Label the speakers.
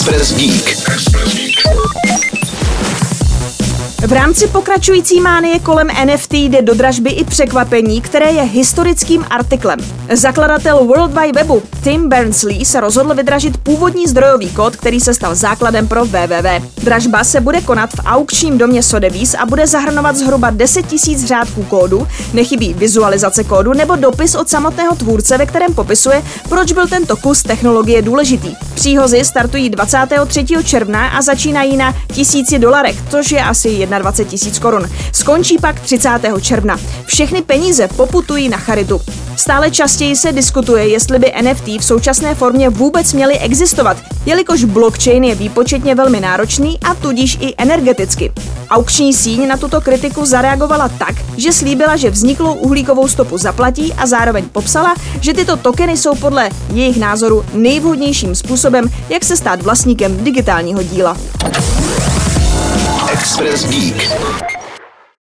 Speaker 1: Express Geek.
Speaker 2: V rámci pokračující mánie kolem NFT jde do dražby i překvapení, které je historickým artiklem. Zakladatel World Wide Webu Tim Berners-Lee se rozhodl vydražit původní zdrojový kód, který se stal základem pro www. Dražba se bude konat v aukčním domě Sotheby's a bude zahrnovat zhruba 10 000 řádků kódu, nechybí vizualizace kódu nebo dopis od samotného tvůrce, ve kterém popisuje, proč byl tento kus technologie důležitý. Příhozy startují 23. června a začínají na tisíci dolarech, což je asi 21 tisíc korun. Skončí pak 30. června. Všechny peníze poputují na charitu. Stále častěji se diskutuje, jestli by NFT v současné formě vůbec měly existovat, jelikož blockchain je výpočetně velmi náročný a tudíž i energeticky. Aukční síň na tuto kritiku zareagovala tak, že slíbila, že vzniklou uhlíkovou stopu zaplatí a zároveň popsala, že tyto tokeny jsou podle jejich názoru nejvhodnějším způsobem, jak se stát vlastníkem digitálního díla.
Speaker 1: Express Geek.